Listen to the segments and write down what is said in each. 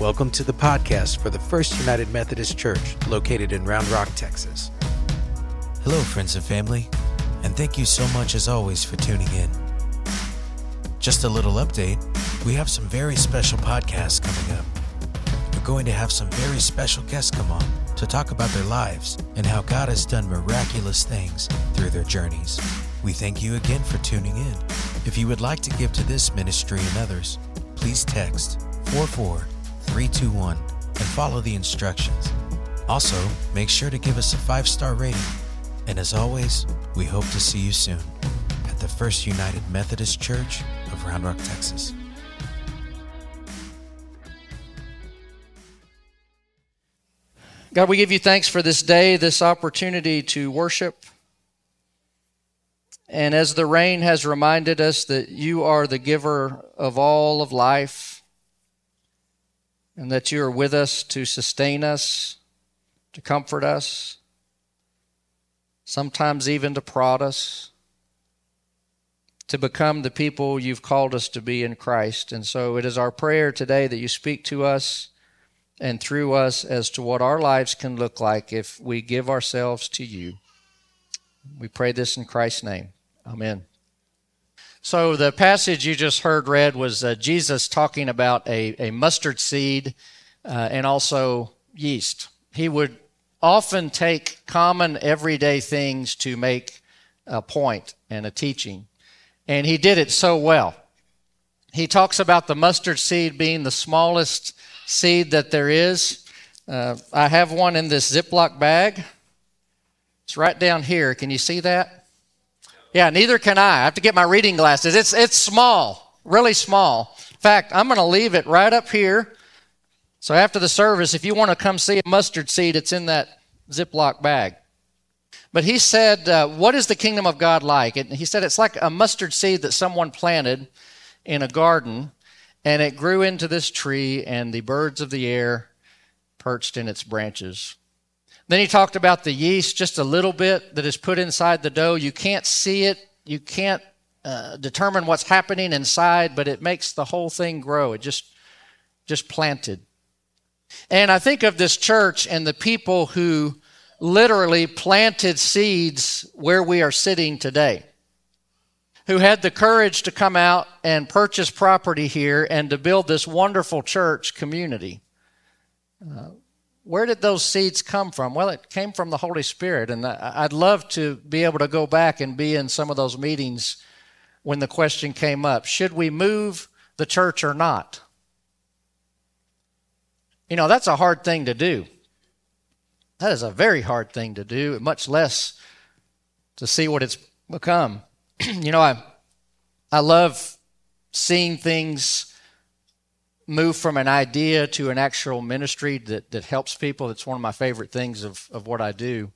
Welcome to the podcast for the First United Methodist Church located in Round Rock, Texas. Hello, friends and family, and thank you so much as always for tuning in. Just a little update we have some very special podcasts coming up. We're going to have some very special guests come on to talk about their lives and how God has done miraculous things through their journeys. We thank you again for tuning in. If you would like to give to this ministry and others, please text 44321 and follow the instructions. Also, make sure to give us a five star rating. And as always, we hope to see you soon at the First United Methodist Church of Round Rock, Texas. God, we give you thanks for this day, this opportunity to worship. And as the rain has reminded us that you are the giver of all of life, and that you are with us to sustain us, to comfort us, sometimes even to prod us, to become the people you've called us to be in Christ. And so it is our prayer today that you speak to us and through us as to what our lives can look like if we give ourselves to you. We pray this in Christ's name. Amen. So, the passage you just heard read was uh, Jesus talking about a, a mustard seed uh, and also yeast. He would often take common everyday things to make a point and a teaching. And he did it so well. He talks about the mustard seed being the smallest seed that there is. Uh, I have one in this Ziploc bag. It's right down here. Can you see that? Yeah, neither can I. I have to get my reading glasses. It's, it's small, really small. In fact, I'm going to leave it right up here. So after the service, if you want to come see a mustard seed, it's in that Ziploc bag. But he said, uh, What is the kingdom of God like? And he said, It's like a mustard seed that someone planted in a garden and it grew into this tree, and the birds of the air perched in its branches. Then he talked about the yeast just a little bit that is put inside the dough. You can't see it, you can't uh, determine what's happening inside, but it makes the whole thing grow. It just, just planted. And I think of this church and the people who literally planted seeds where we are sitting today who had the courage to come out and purchase property here and to build this wonderful church community. Uh, where did those seeds come from? Well, it came from the Holy Spirit. And I'd love to be able to go back and be in some of those meetings when the question came up should we move the church or not? You know, that's a hard thing to do. That is a very hard thing to do, much less to see what it's become. you know, I I love seeing things move from an idea to an actual ministry that, that helps people. It's one of my favorite things of, of what I do.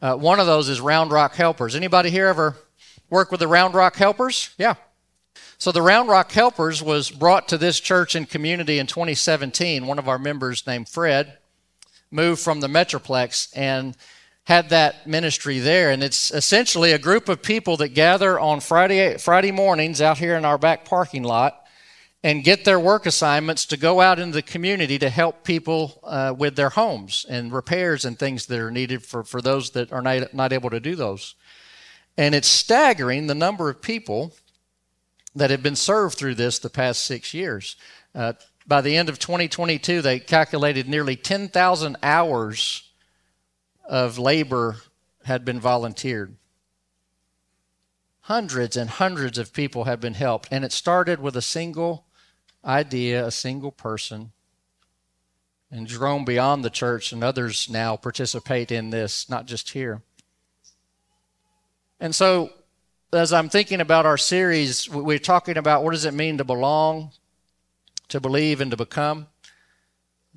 Uh, one of those is Round Rock Helpers. Anybody here ever work with the Round Rock Helpers? Yeah. So the Round Rock Helpers was brought to this church and community in 2017. One of our members named Fred moved from the Metroplex and had that ministry there. And it's essentially a group of people that gather on Friday, Friday mornings out here in our back parking lot and get their work assignments to go out into the community to help people uh, with their homes and repairs and things that are needed for, for those that are not, not able to do those. And it's staggering the number of people that have been served through this the past six years. Uh, by the end of 2022, they calculated nearly 10,000 hours of labor had been volunteered. Hundreds and hundreds of people have been helped, and it started with a single idea, a single person, and grown beyond the church, and others now participate in this, not just here. And so, as I'm thinking about our series, we're talking about what does it mean to belong, to believe, and to become.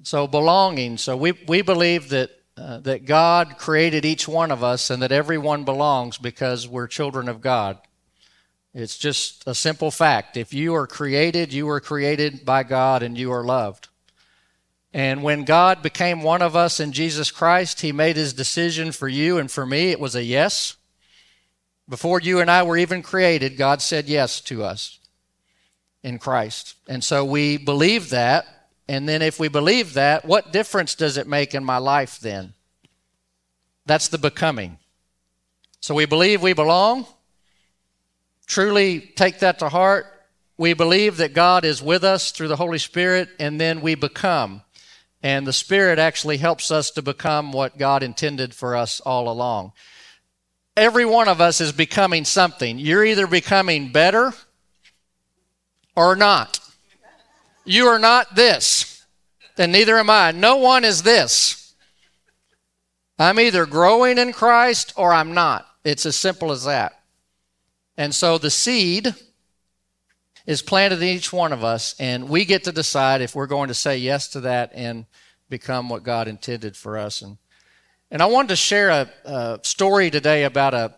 So, belonging. So, we, we believe that uh, that God created each one of us and that everyone belongs because we're children of God. It's just a simple fact. If you are created, you were created by God and you are loved. And when God became one of us in Jesus Christ, He made His decision for you and for me. It was a yes. Before you and I were even created, God said yes to us in Christ. And so we believe that And then if we believe that, what difference does it make in my life then? That's the becoming. So we believe we belong. Truly take that to heart. We believe that God is with us through the Holy Spirit, and then we become. And the Spirit actually helps us to become what God intended for us all along. Every one of us is becoming something. You're either becoming better or not. You are not this, and neither am I. No one is this. I'm either growing in Christ or I'm not. It's as simple as that. And so the seed is planted in each one of us, and we get to decide if we're going to say yes to that and become what God intended for us. And and I wanted to share a, a story today about a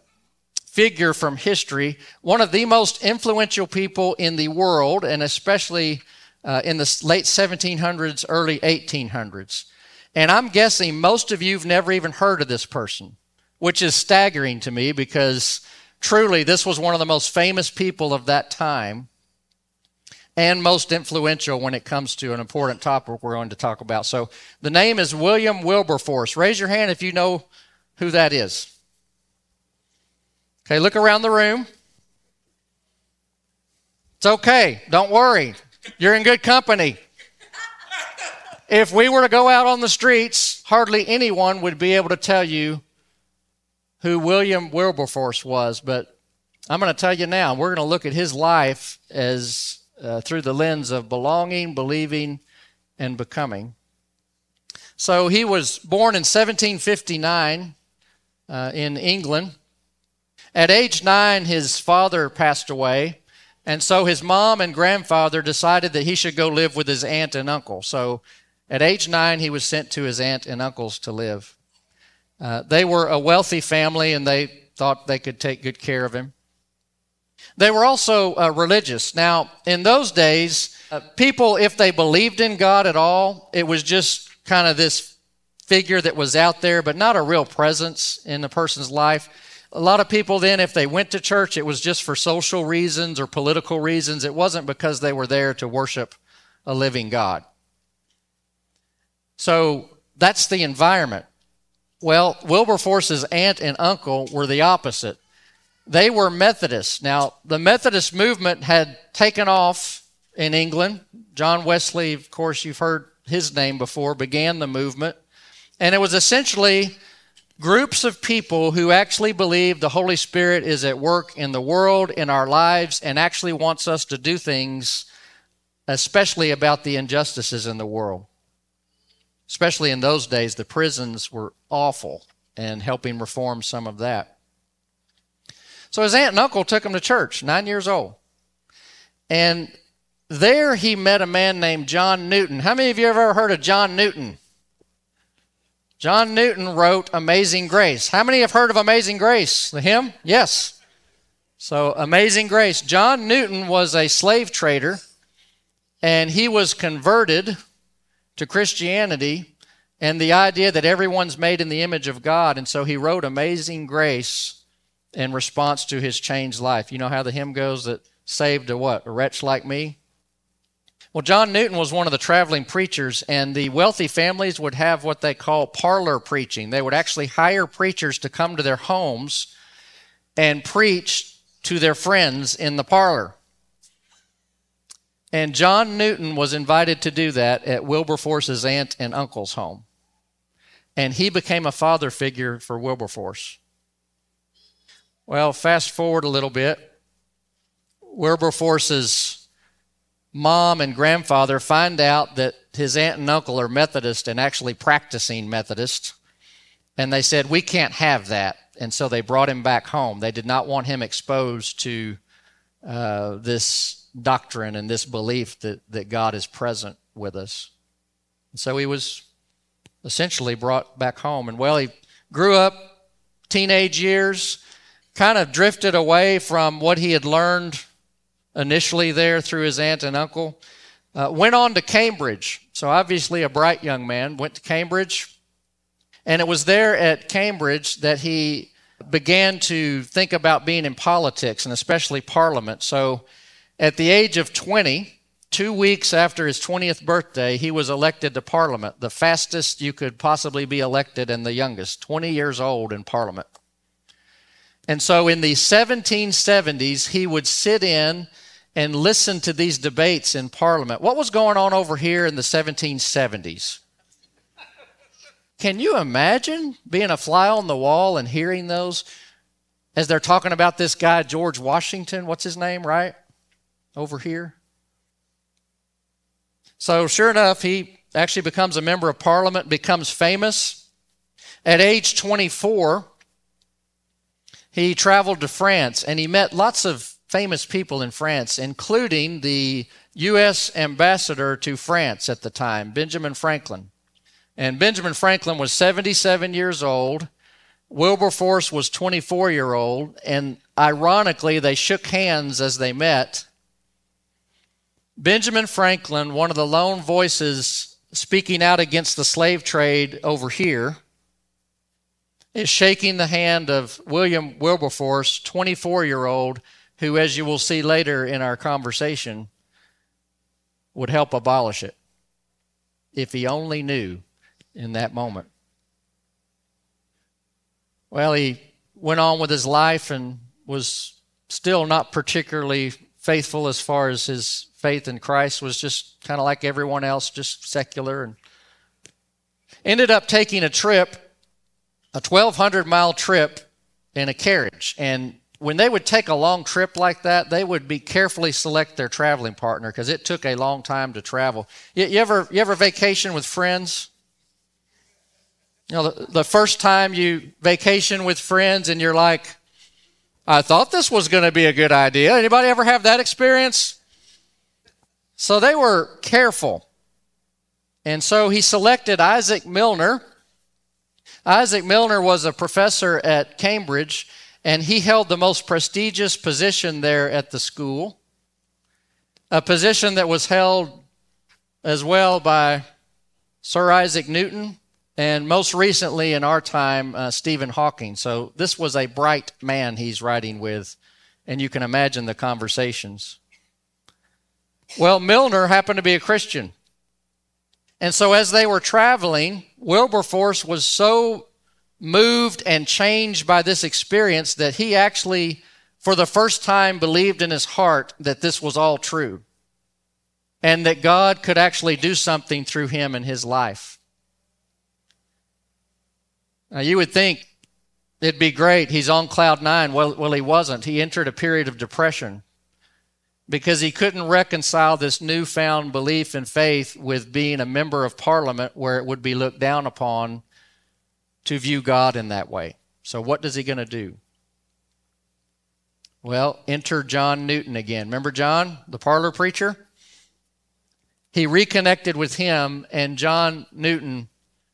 figure from history, one of the most influential people in the world, and especially uh, in the late 1700s, early 1800s. And I'm guessing most of you have never even heard of this person, which is staggering to me because truly this was one of the most famous people of that time and most influential when it comes to an important topic we're going to talk about. So the name is William Wilberforce. Raise your hand if you know who that is. Okay, look around the room. It's okay. Don't worry. You're in good company. If we were to go out on the streets, hardly anyone would be able to tell you who William Wilberforce was, but I'm going to tell you now. We're going to look at his life as uh, through the lens of belonging, believing, and becoming. So he was born in 1759 uh, in England. At age nine, his father passed away, and so his mom and grandfather decided that he should go live with his aunt and uncle. So at age nine, he was sent to his aunt and uncles to live. Uh, they were a wealthy family, and they thought they could take good care of him. They were also uh, religious. Now, in those days, uh, people, if they believed in God at all, it was just kind of this figure that was out there, but not a real presence in a person's life. A lot of people then, if they went to church, it was just for social reasons or political reasons. It wasn't because they were there to worship a living God. So that's the environment. Well, Wilberforce's aunt and uncle were the opposite. They were Methodists. Now, the Methodist movement had taken off in England. John Wesley, of course, you've heard his name before, began the movement. And it was essentially groups of people who actually believe the Holy Spirit is at work in the world, in our lives, and actually wants us to do things, especially about the injustices in the world. Especially in those days, the prisons were awful and helping reform some of that. So his aunt and uncle took him to church, nine years old. And there he met a man named John Newton. How many of you have ever heard of John Newton? John Newton wrote Amazing Grace. How many have heard of Amazing Grace? The hymn? Yes. So, Amazing Grace. John Newton was a slave trader, and he was converted to Christianity and the idea that everyone's made in the image of God. And so he wrote Amazing Grace in response to his changed life. You know how the hymn goes that saved a what? A wretch like me? Well, John Newton was one of the traveling preachers, and the wealthy families would have what they call parlor preaching. They would actually hire preachers to come to their homes and preach to their friends in the parlor. And John Newton was invited to do that at Wilberforce's aunt and uncle's home. And he became a father figure for Wilberforce. Well, fast forward a little bit. Wilberforce's mom and grandfather find out that his aunt and uncle are Methodist and actually practicing Methodist. And they said, We can't have that. And so they brought him back home. They did not want him exposed to uh, this doctrine and this belief that, that God is present with us. And so he was essentially brought back home. And well, he grew up, teenage years, kind of drifted away from what he had learned initially there through his aunt and uncle. Uh, went on to Cambridge. So, obviously, a bright young man. Went to Cambridge. And it was there at Cambridge that he began to think about being in politics and especially parliament. So, at the age of 20, two weeks after his 20th birthday, he was elected to Parliament, the fastest you could possibly be elected and the youngest, 20 years old in Parliament. And so in the 1770s, he would sit in and listen to these debates in Parliament. What was going on over here in the 1770s? Can you imagine being a fly on the wall and hearing those as they're talking about this guy, George Washington? What's his name, right? Over here. So, sure enough, he actually becomes a member of parliament, becomes famous. At age 24, he traveled to France and he met lots of famous people in France, including the U.S. ambassador to France at the time, Benjamin Franklin. And Benjamin Franklin was 77 years old. Wilberforce was 24 year old. And ironically, they shook hands as they met. Benjamin Franklin, one of the lone voices speaking out against the slave trade over here, is shaking the hand of William Wilberforce, 24 year old, who, as you will see later in our conversation, would help abolish it if he only knew in that moment. Well, he went on with his life and was still not particularly faithful as far as his faith in Christ was just kind of like everyone else, just secular and ended up taking a trip, a 1200 mile trip in a carriage. And when they would take a long trip like that, they would be carefully select their traveling partner because it took a long time to travel. You, you, ever you ever vacation with friends? You know, the, the first time you vacation with friends and you're like, I thought this was going to be a good idea. Anybody ever have that experience? So they were careful. And so he selected Isaac Milner. Isaac Milner was a professor at Cambridge, and he held the most prestigious position there at the school, a position that was held as well by Sir Isaac Newton, and most recently in our time, uh, Stephen Hawking. So this was a bright man he's writing with, and you can imagine the conversations. Well, Milner happened to be a Christian. And so as they were traveling, Wilberforce was so moved and changed by this experience that he actually, for the first time, believed in his heart that this was all true and that God could actually do something through him in his life. Now, you would think it'd be great. He's on cloud nine. Well, well, he wasn't. He entered a period of depression because he couldn't reconcile this newfound belief and faith with being a member of parliament where it would be looked down upon to view God in that way. So, what is he going to do? Well, enter John Newton again. Remember John, the parlor preacher? He reconnected with him, and John Newton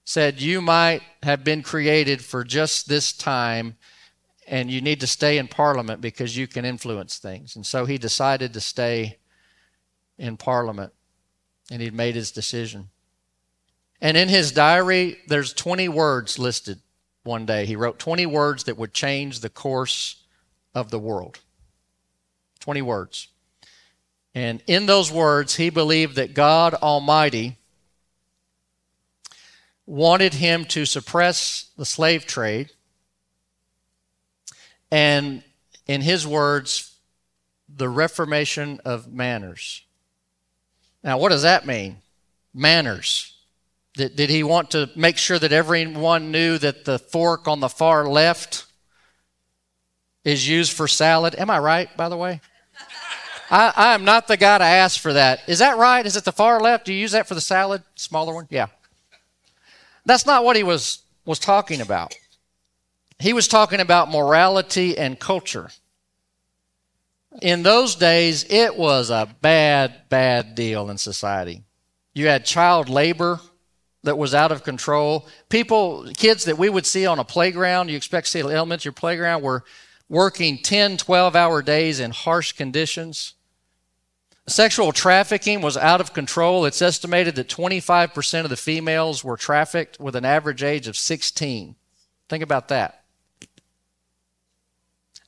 said, You might have been created for just this time, and you need to stay in Parliament because you can influence things. And so he decided to stay in Parliament, and he'd made his decision. And in his diary, there's 20 words listed one day. He wrote 20 words that would change the course of the world. 20 words. And in those words, he believed that God Almighty wanted him to suppress the slave trade and, in his words, the reformation of manners. Now, what does that mean? Manners. Did, did he want to make sure that everyone knew that the fork on the far left is used for salad? Am I right, by the way? I, I am not the guy to ask for that. Is that right? Is it the far left? Do you use that for the salad? Smaller one? Yeah. That's not what he was, was talking about. He was talking about morality and culture. In those days, it was a bad, bad deal in society. You had child labor that was out of control. People, kids that we would see on a playground, you expect to see elementary playground, were working 10, 12 hour days in harsh conditions. Sexual trafficking was out of control. It's estimated that 25% of the females were trafficked with an average age of 16. Think about that.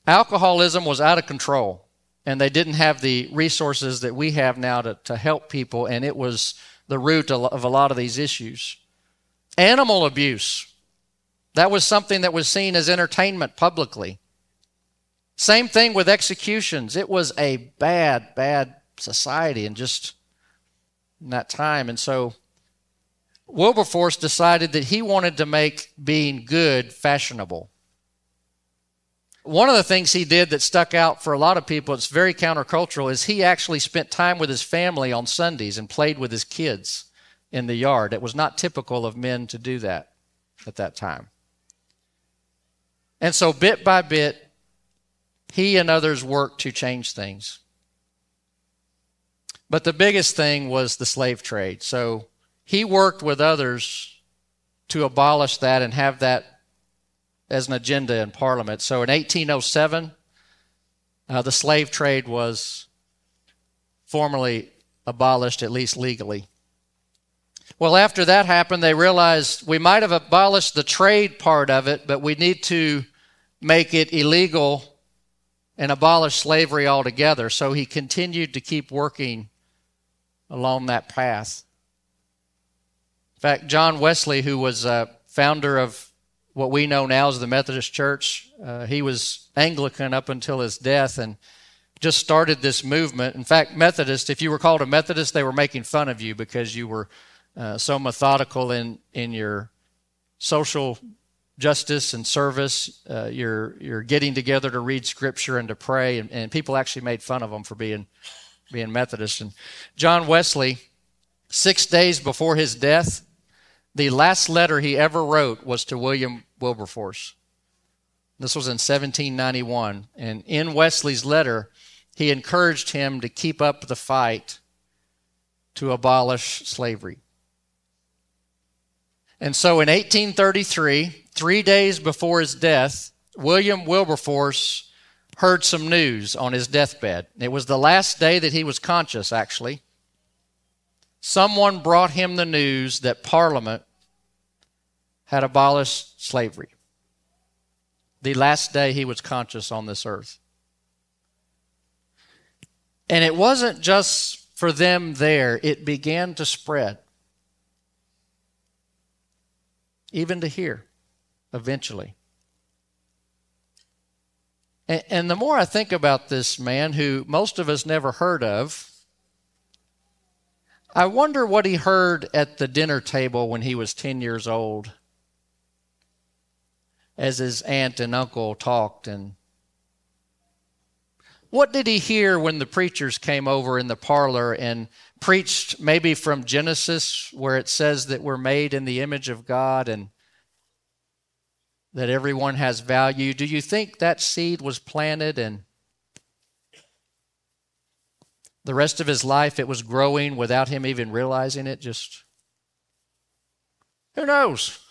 Alcoholism was out of control. and they didn't have the resources that we have now to, to help people, and it was the root of a lot of these issues. Animal abuse. That was something that was seen as entertainment publicly. Same thing with executions. It was a bad, bad society and just in that time. And so Wilberforce decided that he wanted to make being good fashionable. One of the things he did that stuck out for a lot of people, it's very countercultural, is he actually spent time with his family on Sundays and played with his kids in the yard. It was not typical of men to do that at that time. And so, bit by bit, he and others worked to change things. But the biggest thing was the slave trade. So, he worked with others to abolish that and have that as an agenda in Parliament. So in 1807, uh, the slave trade was formally abolished, at least legally. Well, after that happened, they realized we might have abolished the trade part of it, but we need to make it illegal and abolish slavery altogether. So he continued to keep working along that path. In fact, John Wesley, who was a founder of what we know now as the Methodist Church. Uh, he was Anglican up until his death and just started this movement. In fact, Methodist, if you were called a Methodist, they were making fun of you because you were uh, so methodical in, in your social justice and service. Uh, you're, you're getting together to read scripture and to pray, and, and people actually made fun of them for being, being Methodist. And John Wesley, six days before his death, the last letter he ever wrote was to William Wilberforce. This was in 1791. And in Wesley's letter, he encouraged him to keep up the fight to abolish slavery. And so in 1833, three days before his death, William Wilberforce heard some news on his deathbed. It was the last day that he was conscious, actually. Someone brought him the news that Parliament had abolished slavery. The last day he was conscious on this earth. And it wasn't just for them there, it began to spread. Even to here, eventually. And, and the more I think about this man who most of us never heard of, I wonder what he heard at the dinner table when he was 10 years old as his aunt and uncle talked and what did he hear when the preachers came over in the parlor and preached maybe from Genesis where it says that we're made in the image of God and that everyone has value? Do you think that seed was planted and the rest of his life it was growing without him even realizing it? Just who knows?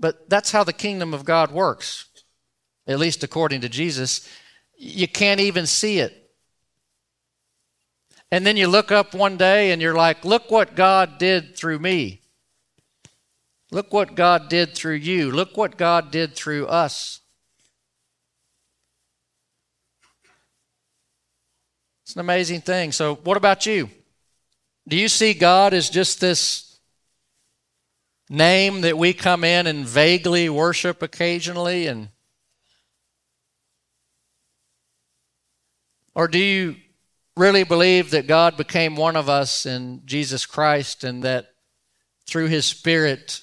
But that's how the kingdom of God works, at least according to Jesus. You can't even see it. And then you look up one day and you're like, look what God did through me. Look what God did through you. Look what God did through us. It's an amazing thing. So, what about you? Do you see God as just this name that we come in and vaguely worship occasionally and or do you really believe that God became one of us in Jesus Christ and that through his spirit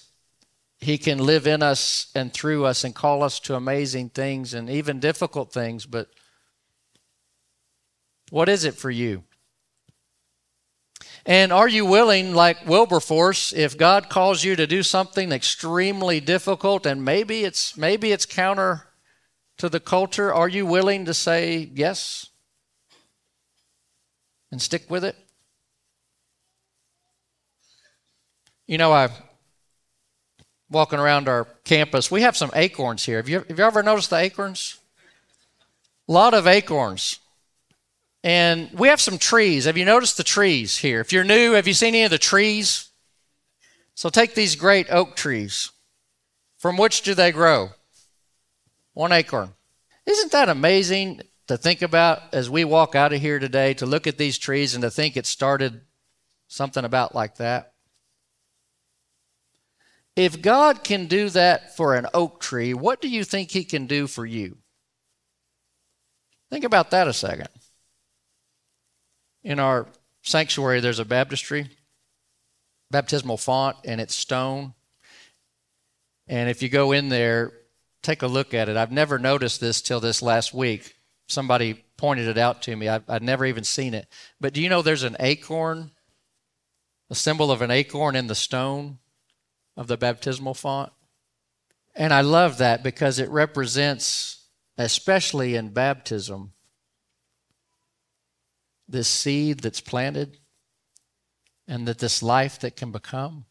he can live in us and through us and call us to amazing things and even difficult things but what is it for you and are you willing, like Wilberforce, if God calls you to do something extremely difficult and maybe it's maybe it's counter to the culture, are you willing to say yes and stick with it? You know, I walking around our campus, we have some acorns here. Have you, have you ever noticed the acorns? A lot of acorns. And we have some trees. Have you noticed the trees here? If you're new, have you seen any of the trees? So take these great oak trees. From which do they grow? One acorn. Isn't that amazing to think about as we walk out of here today to look at these trees and to think it started something about like that? If God can do that for an oak tree, what do you think He can do for you? Think about that a second. In our sanctuary, there's a baptistry, baptismal font, and it's stone. And if you go in there, take a look at it. I've never noticed this till this last week. Somebody pointed it out to me. I, would never even seen it. But do you know there's an acorn, a symbol of an acorn in the stone of the baptismal font? And I love that because it represents, especially in baptism, this seed that's planted and that this life that can become.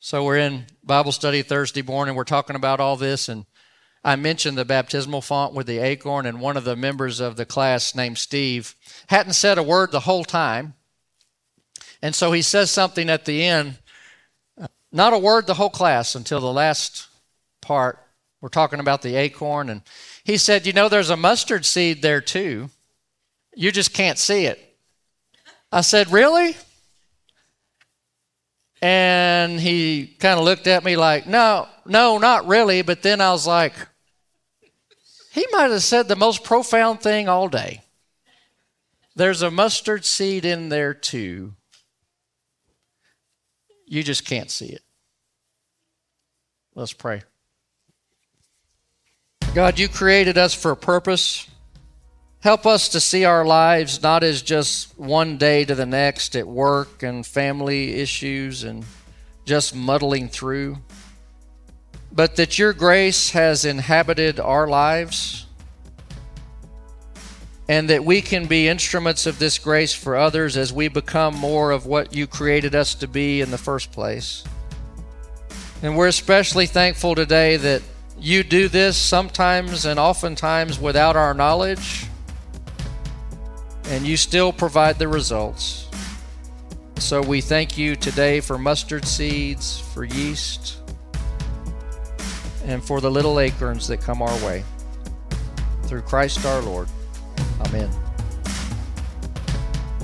So we're in Bible study Thursday morning. We're talking about all this, and I mentioned the baptismal font with the acorn, and one of the members of the class named Steve hadn't said a word the whole time. And so he says something at the end, not a word the whole class until the last part. We're talking about the acorn, and he said, You know, there's a mustard seed there too. You just can't see it. I said, Really? And he kind of looked at me like, no, no, not really. But then I was like, he might have said the most profound thing all day. There's a mustard seed in there too. You just can't see it. Let's pray. God, you created us for a purpose. Help us to see our lives not as just one day to the next at work and family issues and just muddling through, but that your grace has inhabited our lives and that we can be instruments of this grace for others as we become more of what you created us to be in the first place. And we're especially thankful today that you do this sometimes and oftentimes without our knowledge and you still provide the results. So we thank you today for mustard seeds, for yeast, and for the little acorns that come our way. Through Christ our Lord. Amen.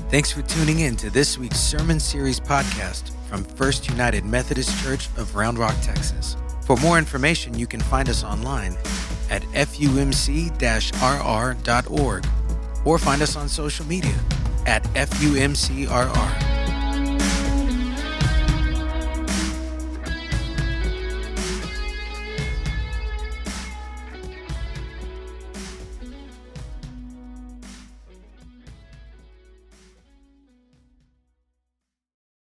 Thanks for tuning in to this week's Sermon Series podcast from First United Methodist Church of Round Rock, Texas. For more information, you can find us online at fumc-rr.org or find us on social media at FUMCRR.